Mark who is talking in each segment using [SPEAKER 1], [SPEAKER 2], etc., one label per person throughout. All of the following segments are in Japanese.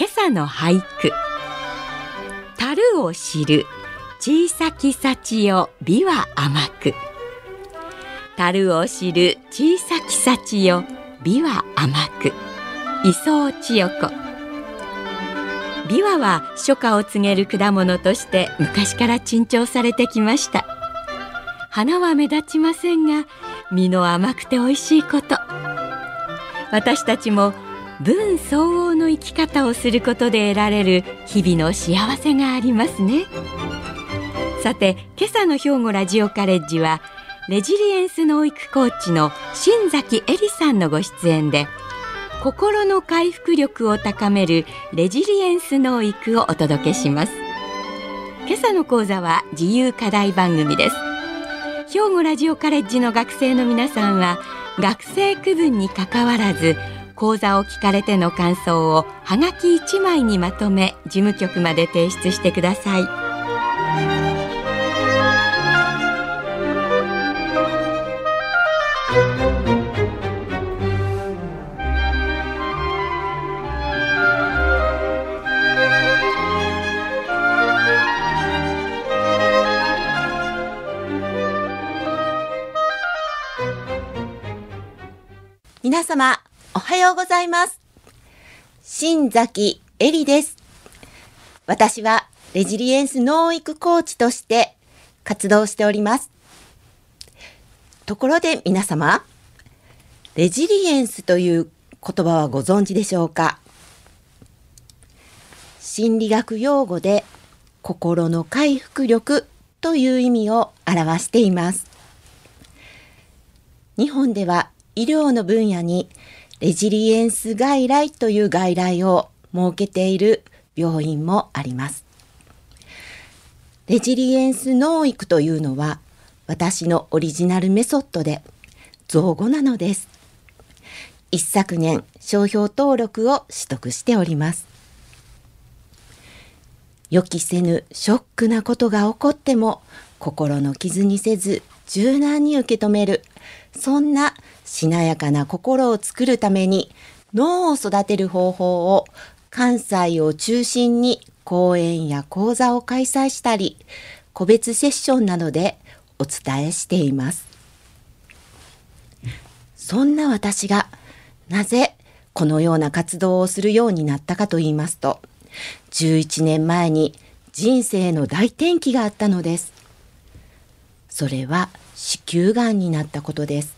[SPEAKER 1] 今朝の俳句。樽を知る小さき幸よ美は甘く。樽を知る小さき幸よ美は甘く。磯尾千代子。琵琶は初夏を告げる果物として昔から珍重されてきました。花は目立ちませんが実の甘くて美味しいこと。私たちも分相応の生き方をすることで得られる日々の幸せがありますね。さて今朝の兵庫ラジオカレッジはレジリエンス農育コーチの新崎恵里さんのご出演で心の回復力を高めるレジリエンス農育をお届けします。今朝の講座は自由課題番組です。兵庫ラジオカレッジの学生の皆さんは学生区分にかかわらず講座を聞かれての感想をはがき1枚にまとめ事務局まで提出してください。
[SPEAKER 2] 皆様、おはようございます。新崎えりです。私はレジリエンス農育コーチとして活動しております。ところで皆様、レジリエンスという言葉はご存知でしょうか？心理学用語で心の回復力という意味を表しています。日本では医療の分野にレジリエンス外来という外来を設けている病院もあります。レジリエンス農育というのは私のオリジナルメソッドで造語なのです。一昨年商標登録を取得しております。予期せぬショックなことが起こっても心の傷にせず柔軟に受け止めるそんなしなやかな心を作るために脳を育てる方法を関西を中心に講演や講座を開催したり個別セッションなどでお伝えしています。そんな私がなぜこのような活動をするようになったかと言いますと11年前に人生の大転機があったのです。それは子宮がんになったことです。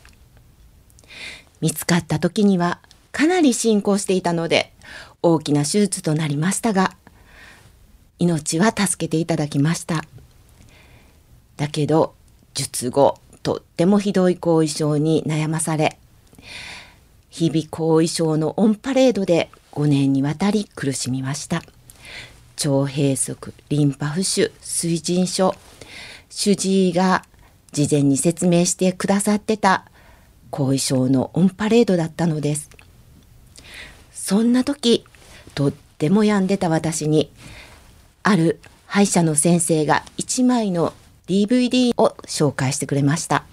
[SPEAKER 2] 見つかった時にはかなり進行していたので大きな手術となりましたが命は助けていただきました。だけど術後とってもひどい後遺症に悩まされ日々後遺症のオンパレードで5年にわたり苦しみました。腸閉塞、リンパ浮腫、水腎症、主治医が事前に説明してくださってた後遺症のオンパレードだったのです。そんな時、とっても病んでた私に、ある歯医者の先生が1枚の DVD を紹介してくれました。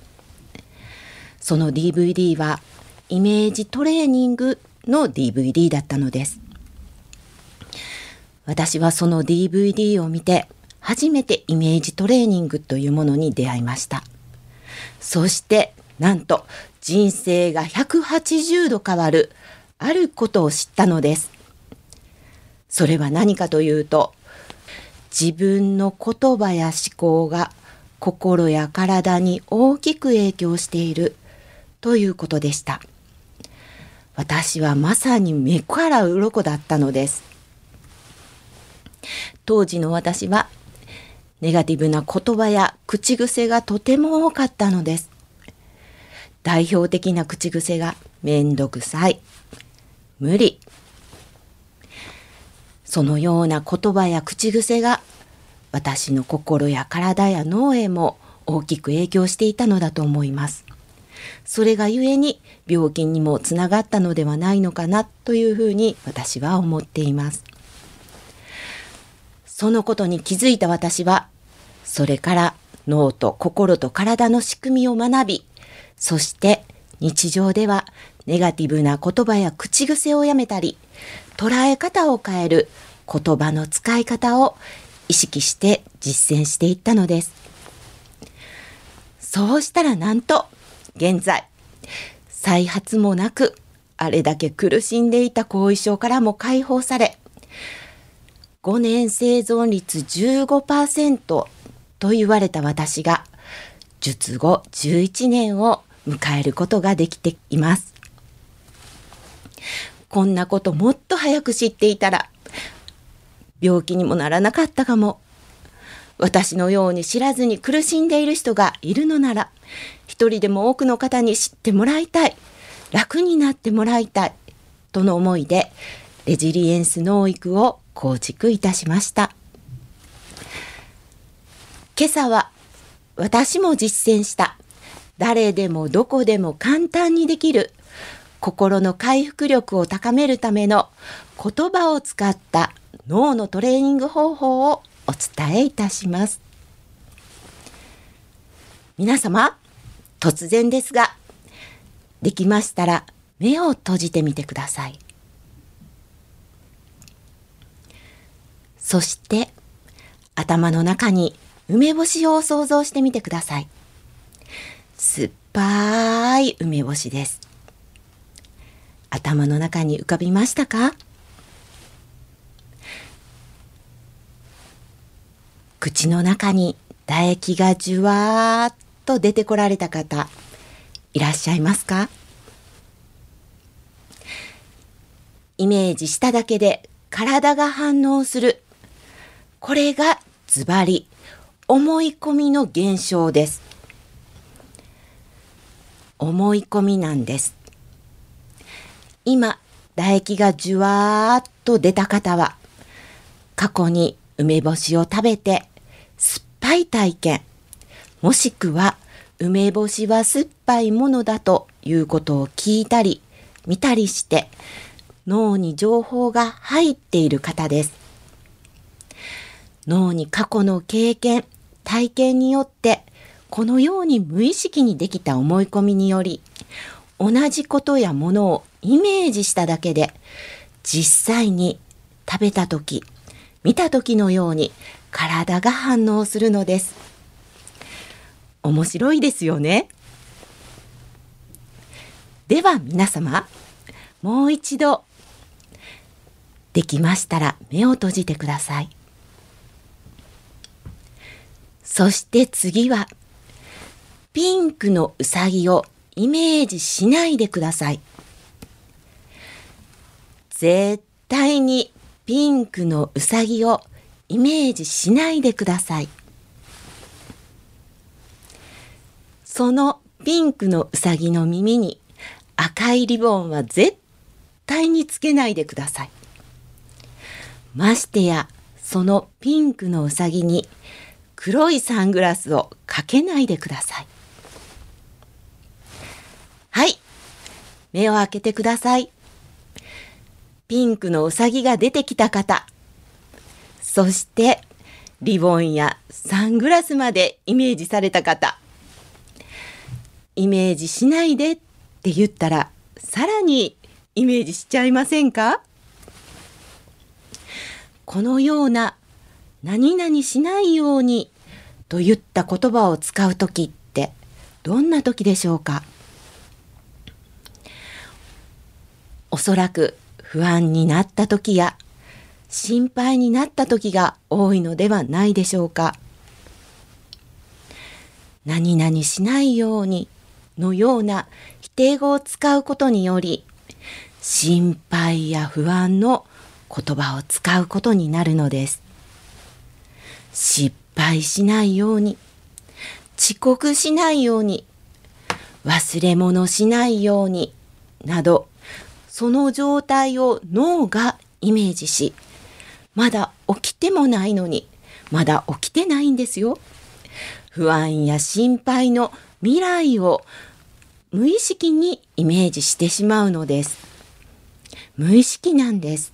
[SPEAKER 2] その DVD はイメージトレーニングの DVD だったのです。私はその DVD を見て初めてイメージトレーニングというものに出会いました。そしてなんと人生が180度変わるあることを知ったのです。それは何かというと自分の言葉や思考が心や体に大きく影響しているということでした。私はまさに目から鱗だったのです。当時の私はネガティブな言葉や口癖がとても多かったのです。代表的な口癖がめんどくさい、無理、そのような言葉や口癖が私の心や体や脳へも大きく影響していたのだと思います。それがゆえに病気にもつながったのではないのかなというふうに私は思っています。そのことに気づいた私は、それから脳と心と体の仕組みを学び、そして日常ではネガティブな言葉や口癖をやめたり、捉え方を変える言葉の使い方を意識して実践していったのです。そうしたらなんと、現在、再発もなく、あれだけ苦しんでいた後遺症からも解放され、5年生存率15%と言われた私が、術後11年を迎えることができています。こんなこともっと早く知っていたら、病気にもならなかったかも。私のように知らずに苦しんでいる人がいるのなら、一人でも多くの方に知ってもらいたい。楽になってもらいたい。との思いで、レジリエンス農育を構築いたしました。今朝は私も実践した誰でもどこでも簡単にできる心の回復力を高めるための言葉を使った脳のトレーニング方法をお伝えいたします。皆様、突然ですが、できましたら目を閉じてみてください。そして頭の中に梅干しを想像してみてください。酸っぱい梅干しです。頭の中に浮かびましたか？口の中に唾液がじゅわーっと出てこられた方、いらっしゃいますか？イメージしただけで体が反応するこれがズバリ思い込みの現象です。思い込みなんです。今、唾液がじゅわーっと出た方は、過去に梅干しを食べて酸っぱい体験、もしくは梅干しは酸っぱいものだということを聞いたり見たりして脳に情報が入っている方です。脳に過去の経験、体験によって、このように無意識にできた思い込みにより、同じことやものをイメージしただけで、実際に食べた時、見た時のように体が反応するのです。面白いですよね。では皆様、もう一度、できましたら目を閉じてください。そして次は、ピンクのうさぎをイメージしないでください。絶対にピンクのうさぎをイメージしないでください。そのピンクのうさぎの耳に赤いリボンは絶対につけないでください。ましてや、そのピンクのうさぎに黒いサングラスをかけないでください。はい。目を開けてください。ピンクのうさぎが出てきた方。そして、リボンやサングラスまでイメージされた方。イメージしないでって言ったら、さらにイメージしちゃいませんか？このような何々しないようにといった言葉を使う時ってどんな時でしょうか？おそらく不安になった時や心配になった時が多いのではないでしょうか？何々しないようにのような否定語を使うことにより心配や不安の言葉を使うことになるのです。失敗しないように、遅刻しないように、忘れ物しないように、など、その状態を脳がイメージし、まだ起きてもないのに、まだ起きてないんですよ。不安や心配の未来を無意識にイメージしてしまうのです。無意識なんです。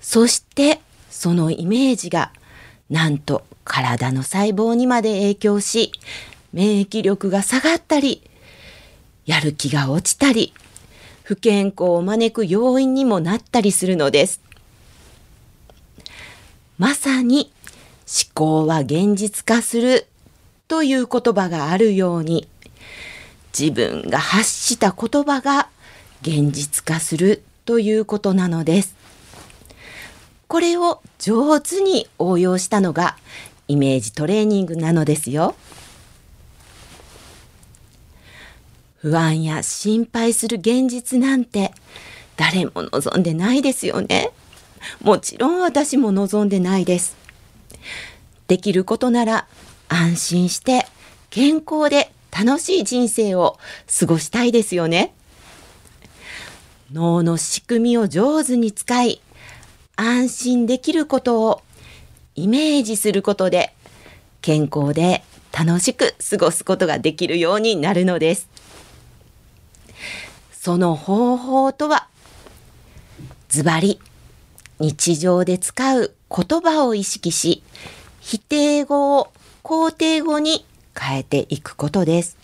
[SPEAKER 2] そしてそのイメージがなんと体の細胞にまで影響し免疫力が下がったりやる気が落ちたり不健康を招く要因にもなったりするのです。まさに思考は現実化するという言葉があるように自分が発した言葉が現実化するということなのです。これを上手に応用したのがイメージトレーニングなのですよ。不安や心配する現実なんて誰も望んでないですよね。もちろん私も望んでないです。できることなら安心して健康で楽しい人生を過ごしたいですよね。脳の仕組みを上手に使い安心できることをイメージすることで健康で楽しく過ごすことができるようになるのです。その方法とはズバリ日常で使う言葉を意識し否定語を肯定語に変えていくことです。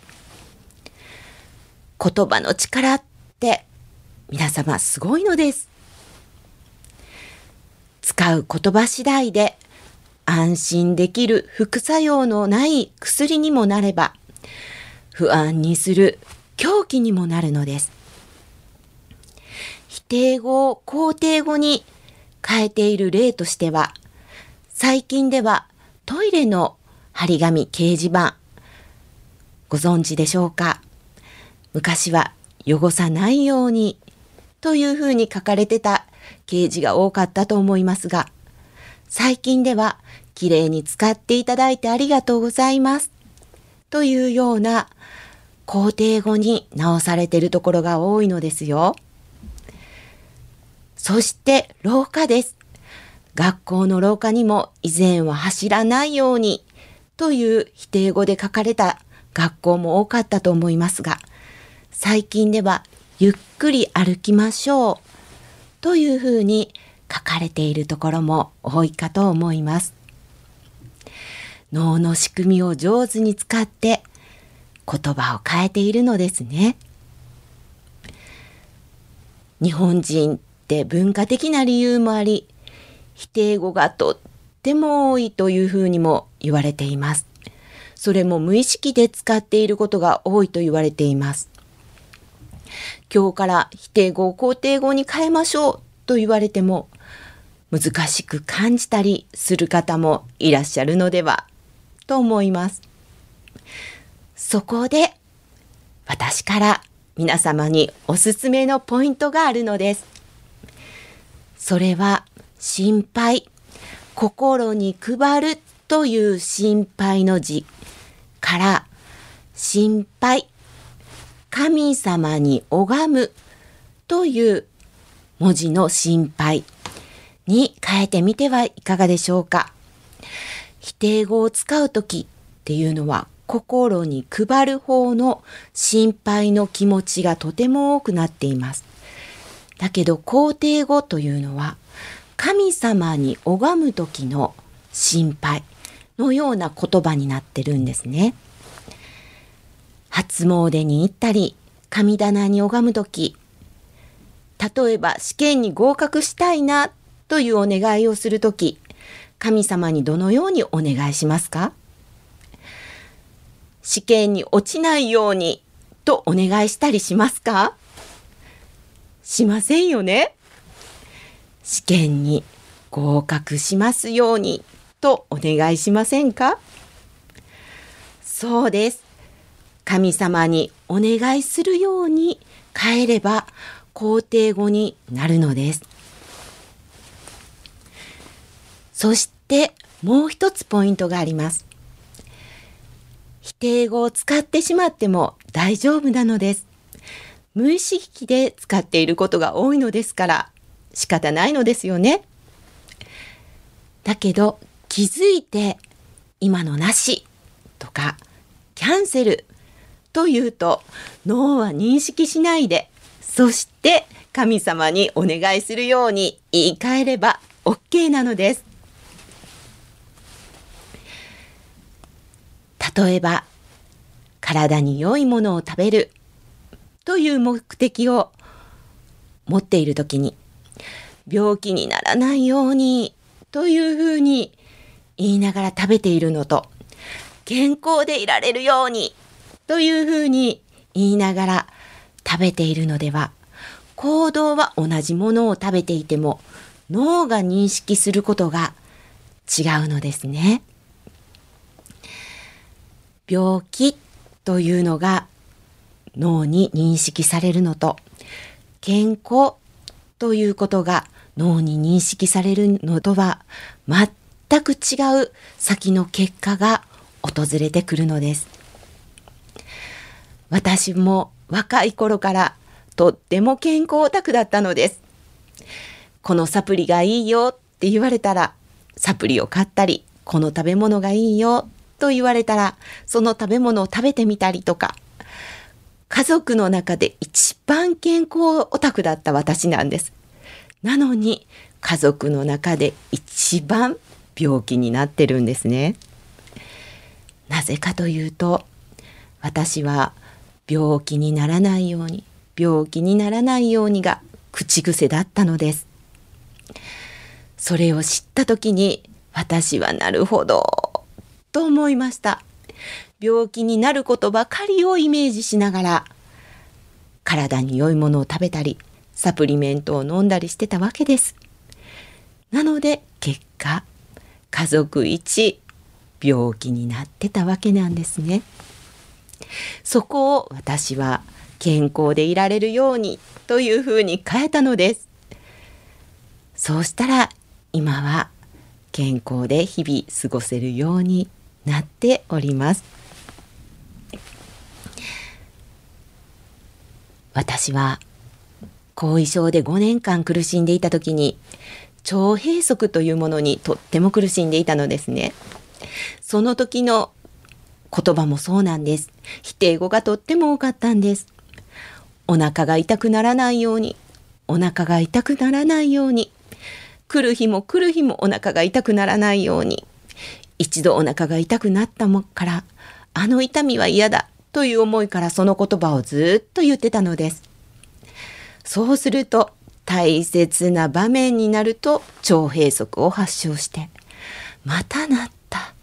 [SPEAKER 2] 言葉の力って皆様すごいのです。使う言葉次第で安心できる副作用のない薬にもなれば不安にする狂気にもなるのです。否定語を肯定語に変えている例としては最近ではトイレの張り紙掲示板ご存知でしょうか？昔は汚さないようにというふうに書かれてた掲示が多かったと思いますが最近ではきれいに使っていただいてありがとうございますというような肯定語に直されているところが多いのですよ。そして廊下です。学校の廊下にも以前は走らないようにという否定語で書かれた学校も多かったと思いますが、最近ではゆっくり歩きましょうというふうに書かれているところも多いかと思います。脳の仕組みを上手に使って言葉を変えているのですね。日本人って文化的な理由もあり、否定語がとっても多いというふうにも言われています。それも無意識で使っていることが多いと言われています。今日から否定語を肯定語に変えましょうと言われても難しく感じたりする方もいらっしゃるのではと思います。そこで私から皆様におすすめのポイントがあるのです。それは心配、心に配るという心配の字から心配、神様に拝むという文字の心配に変えてみてはいかがでしょうか。否定語を使うときっていうのは心に配る方の心配の気持ちがとても多くなっています。だけど肯定語というのは神様に拝む時の心配のような言葉になってるんですね。初詣に行ったり神棚に拝む時例えば試験に合格したいなというお願いをする時神様にどのようにお願いしますか？試験に落ちないようにとお願いしたりしますか？しませんよね。試験に合格しますようにとお願いしませんか？そうです。神様にお願いするように変えれば肯定語になるのです。そしてもう一つポイントがあります。否定語を使ってしまっても大丈夫なのです。無意識で使っていることが多いのですから仕方ないのですよね。だけど気づいて今のなしとかキャンセルというと脳は認識しないでそして神様にお願いするように言い換えれば OK なのです。例えば体に良いものを食べるという目的を持っている時に病気にならないようにというふうに言いながら食べているのと健康でいられるようにというふうに言いながら食べているのでは行動は同じものを食べていても脳が認識することが違うのですね。病気というのが脳に認識されるのと健康ということが脳に認識されるのとは全く違う先の結果が訪れてくるのです。私も若い頃からとっても健康オタクだったのです。このサプリがいいよって言われたらサプリを買ったり、この食べ物がいいよと言われたらその食べ物を食べてみたりとか家族の中で一番健康オタクだった私なんです。なのに家族の中で一番病気になってるんですね。なぜかというと私は病気にならないように病気にならないようにが口癖だったのです。それを知った時に私はなるほどと思いました。病気になることばかりをイメージしながら体に良いものを食べたりサプリメントを飲んだりしてたわけです。なので結果家族一病気になってたわけなんですね。そこを私は健康でいられるようにというふうに変えたのです。そうしたら今は健康で日々過ごせるようになっております。私は後遺症で5年間苦しんでいた時に腸閉塞というものにとっても苦しんでいたのですね。その時の言葉もそうなんです。否定語がとっても多かったんです。お腹が痛くならないように、お腹が痛くならないように、来る日も来る日もお腹が痛くならないように、一度お腹が痛くなったもから、あの痛みは嫌だ。という思いからその言葉をずっと言ってたのです。そうすると大切な場面になると腸閉塞を発症してまたなった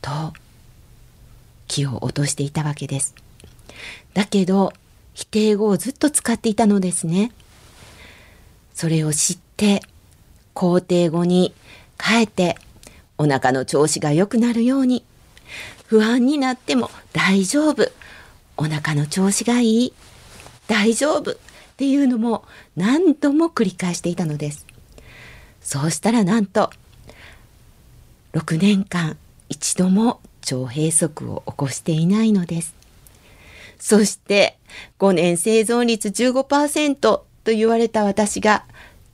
[SPEAKER 2] と気を落としていたわけです。だけど否定語をずっと使っていたのですね。それを知って肯定語に変えてお腹の調子が良くなるように不安になっても大丈夫。お腹の調子がいい。大丈夫。っていうのも何度も繰り返していたのです。そうしたらなんと6年間一度も腸閉塞を起こしていないのです。そして5年生存率15%と言われた私が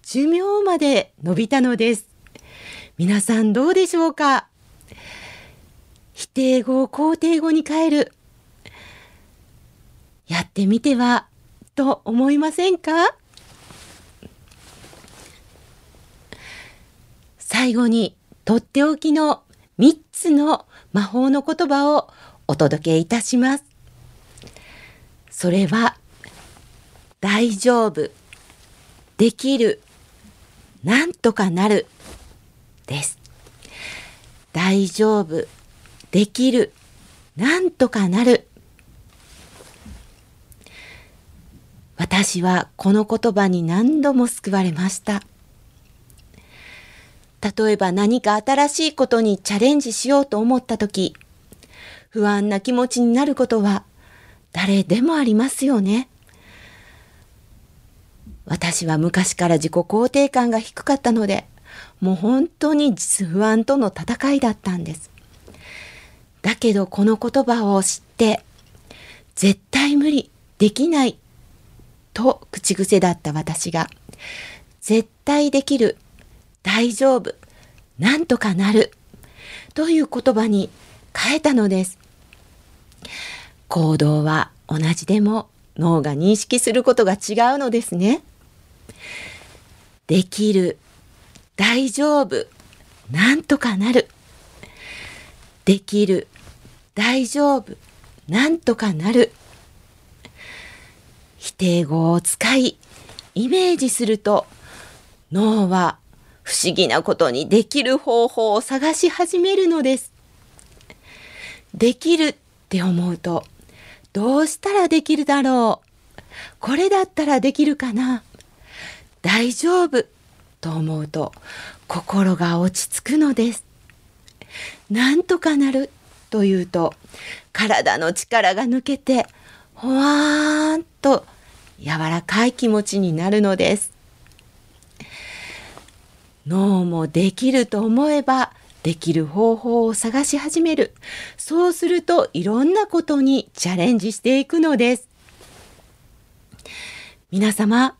[SPEAKER 2] 寿命まで伸びたのです。皆さんどうでしょうか？否定語を肯定語に変える。やってみてはと思いませんか？最後にとっておきの3つの魔法の言葉をお届けいたします。それは大丈夫、できる、なんとかなるです。大丈夫、できる、なんとかなる。私はこの言葉に何度も救われました。例えば何か新しいことにチャレンジしようと思った時、不安な気持ちになることは誰でもありますよね。私は昔から自己肯定感が低かったので、もう本当に実不安との戦いだったんです。だけどこの言葉を知って絶対無理できないと口癖だった私が絶対できる大丈夫なんとかなるという言葉に変えたのです。行動は同じでも脳が認識することが違うのですね。できる、大丈夫、なんとかなる。できる、大丈夫、なんとかなる。否定語を使い、イメージすると、脳は不思議なことにできる方法を探し始めるのです。できるって思うと、どうしたらできるだろう？これだったらできるかな？大丈夫と思うと心が落ち着くのです。なんとかなるというと体の力が抜けてほわーんと柔らかい気持ちになるのです。脳もできると思えばできる方法を探し始める。そうするといろんなことにチャレンジしていくのです。皆様、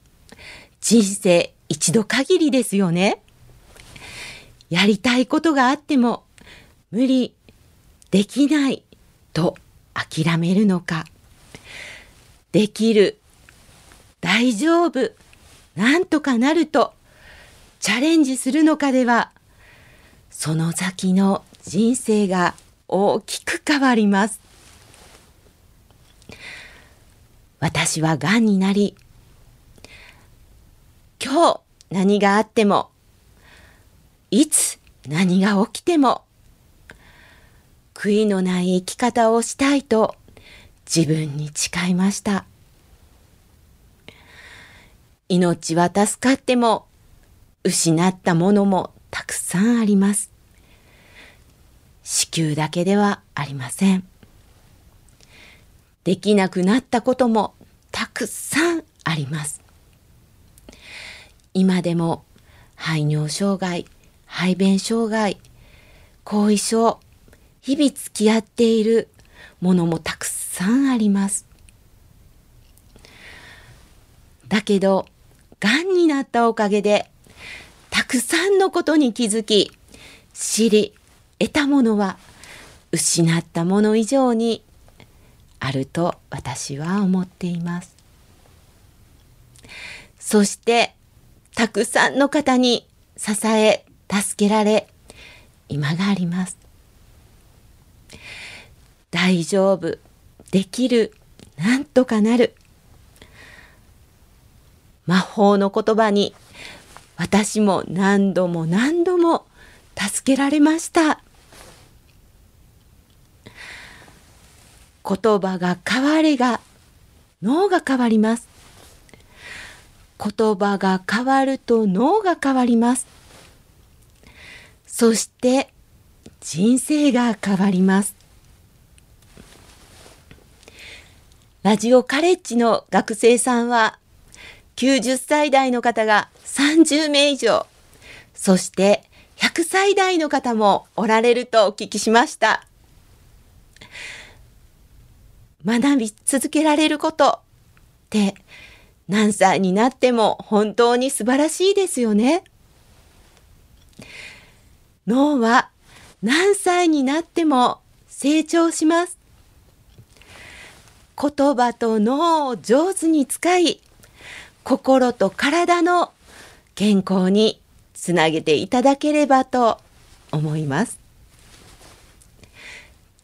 [SPEAKER 2] 人生一度限りですよね。やりたいことがあっても無理、できないと諦めるのか。できる、大丈夫、なんとかなるとチャレンジするのかではその先の人生が大きく変わります。私は癌になり、今日何があっても、いつ何が起きても、悔いのない生き方をしたいと自分に誓いました。命は助かっても、失ったものもたくさんあります。子宮だけではありません。できなくなったこともたくさんあります。今でも排尿障害、排便障害、後遺症、日々付き合っているものもたくさんあります。だけど、癌になったおかげでたくさんのことに気づき、知り、得たものは失ったもの以上にあると私は思っています。そして、たくさんの方に支え、助けられ、今があります。大丈夫、できる、なんとかなる。魔法の言葉に私も何度も何度も助けられました。言葉が変われが脳が変わります。言葉が変わると脳が変わります。そして人生が変わります。ラジオカレッジの学生さんは90歳代の方が30名以上、そして100歳代の方もおられるとお聞きしました。学び続けられることって何歳になっても本当に素晴らしいですよね。脳は何歳になっても成長します。言葉と脳を上手に使い、心と体の健康につなげていただければと思います。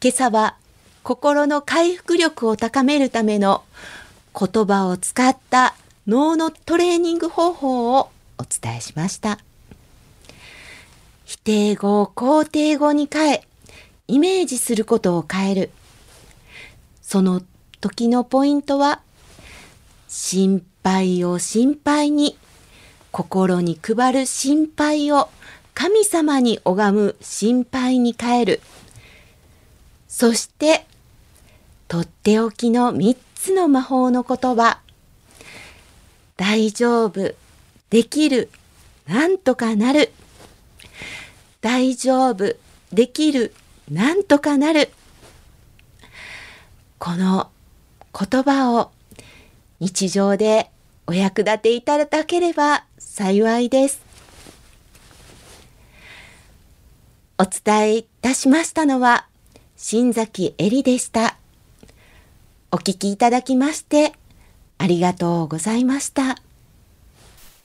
[SPEAKER 2] 今朝は心の回復力を高めるための言葉を使った脳のトレーニング方法をお伝えしました。否定語を肯定語に変え、イメージすることを変える。その時のポイントは、心配を心配に、心に配る心配を神様に拝む心配に変える。そして、とっておきの3つの魔法の言葉。大丈夫、できる、なんとかなる。大丈夫、できる、なんとかなる。この言葉を日常でお役立ていただければ幸いです。お伝えいたしましたのは新崎えりでした。お聞きいただきましてありがとうございました。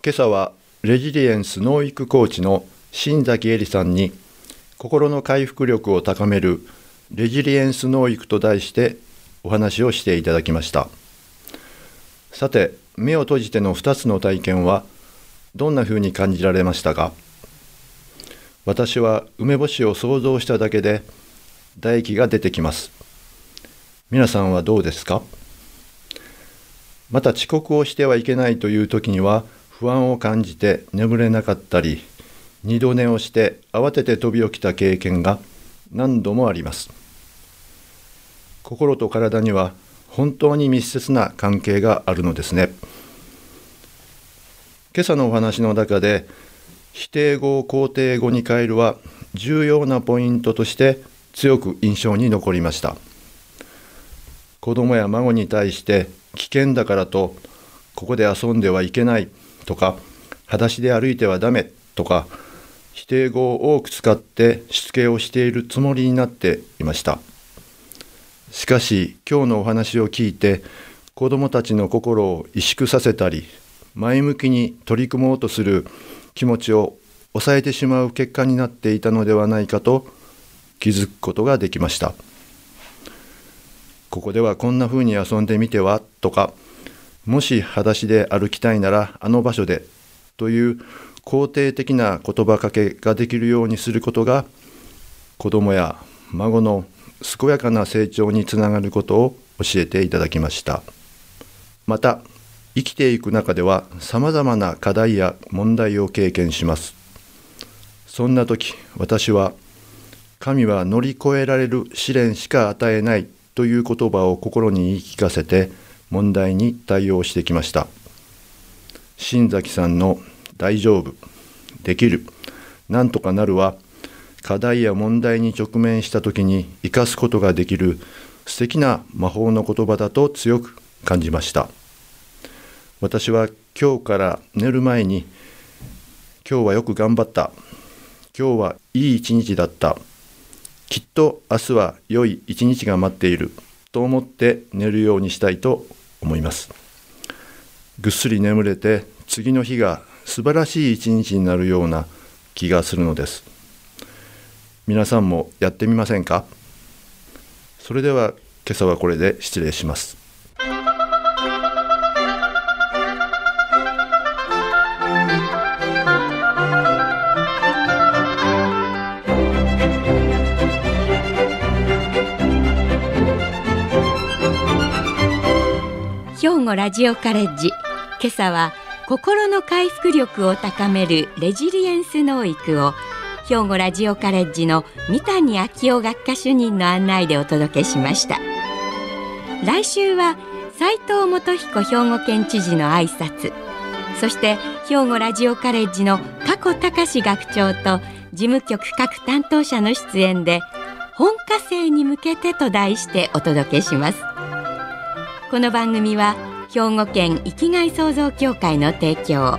[SPEAKER 2] 今
[SPEAKER 3] 朝はレジリエンス農育コーチの新崎えりさんに心の回復力を高めるレジリエンス農育と題してお話をしていただきました。さて目を閉じての2つの体験はどんなふうに感じられましたか？私は梅干しを想像しただけで唾液が出てきます。皆さんはどうですか？また遅刻をしてはいけないという時には不安を感じて眠れなかったり二度寝をして慌てて飛び起きた経験が何度もあります。心と体には本当に密接な関係があるのですね。今朝のお話の中で否定語を肯定語に変えるは重要なポイントとして強く印象に残りました。子供や孫に対して危険だからとここで遊んではいけないとか裸足で歩いてはダメとか否定語を多く使ってしつけをしているつもりになっていました。しかし今日のお話を聞いて子どもたちの心を萎縮させたり前向きに取り組もうとする気持ちを抑えてしまう結果になっていたのではないかと気づくことができました。ここではこんな風に遊んでみては？とかもし裸足で歩きたいならあの場所でという肯定的な言葉かけができるようにすることが子どもや孫の健やかな成長につながることを教えていただきました。また生きていく中ではさまざまな課題や問題を経験します。そんな時私は神は乗り越えられる試練しか与えないという言葉を心に言い聞かせて問題に対応してきました。新崎さんの大丈夫、できる、なんとかなるは、課題や問題に直面した時に生かすことができる素敵な魔法の言葉だと強く感じました。私は今日から寝る前に、今日はよく頑張った、今日はいい一日だった、きっと明日は良い一日が待っていると思って寝るようにしたいと思います。ぐっすり眠れて次の日が素晴らしい一日になるような気がするのです皆さんもやってみませんか？それでは今朝はこれで失礼します。
[SPEAKER 1] 兵庫ラジオカレッジ。今朝は心の回復力を高めるレジリエンス農育を兵庫ラジオカレッジの三谷昭夫学科主任の案内でお届けしました。来週は斉藤元彦兵庫県知事の挨拶。そして兵庫ラジオカレッジの加古隆学長と事務局各担当者の出演で本科生に向けてと題してお届けします。この番組は兵庫県生きがい創造協会の提供。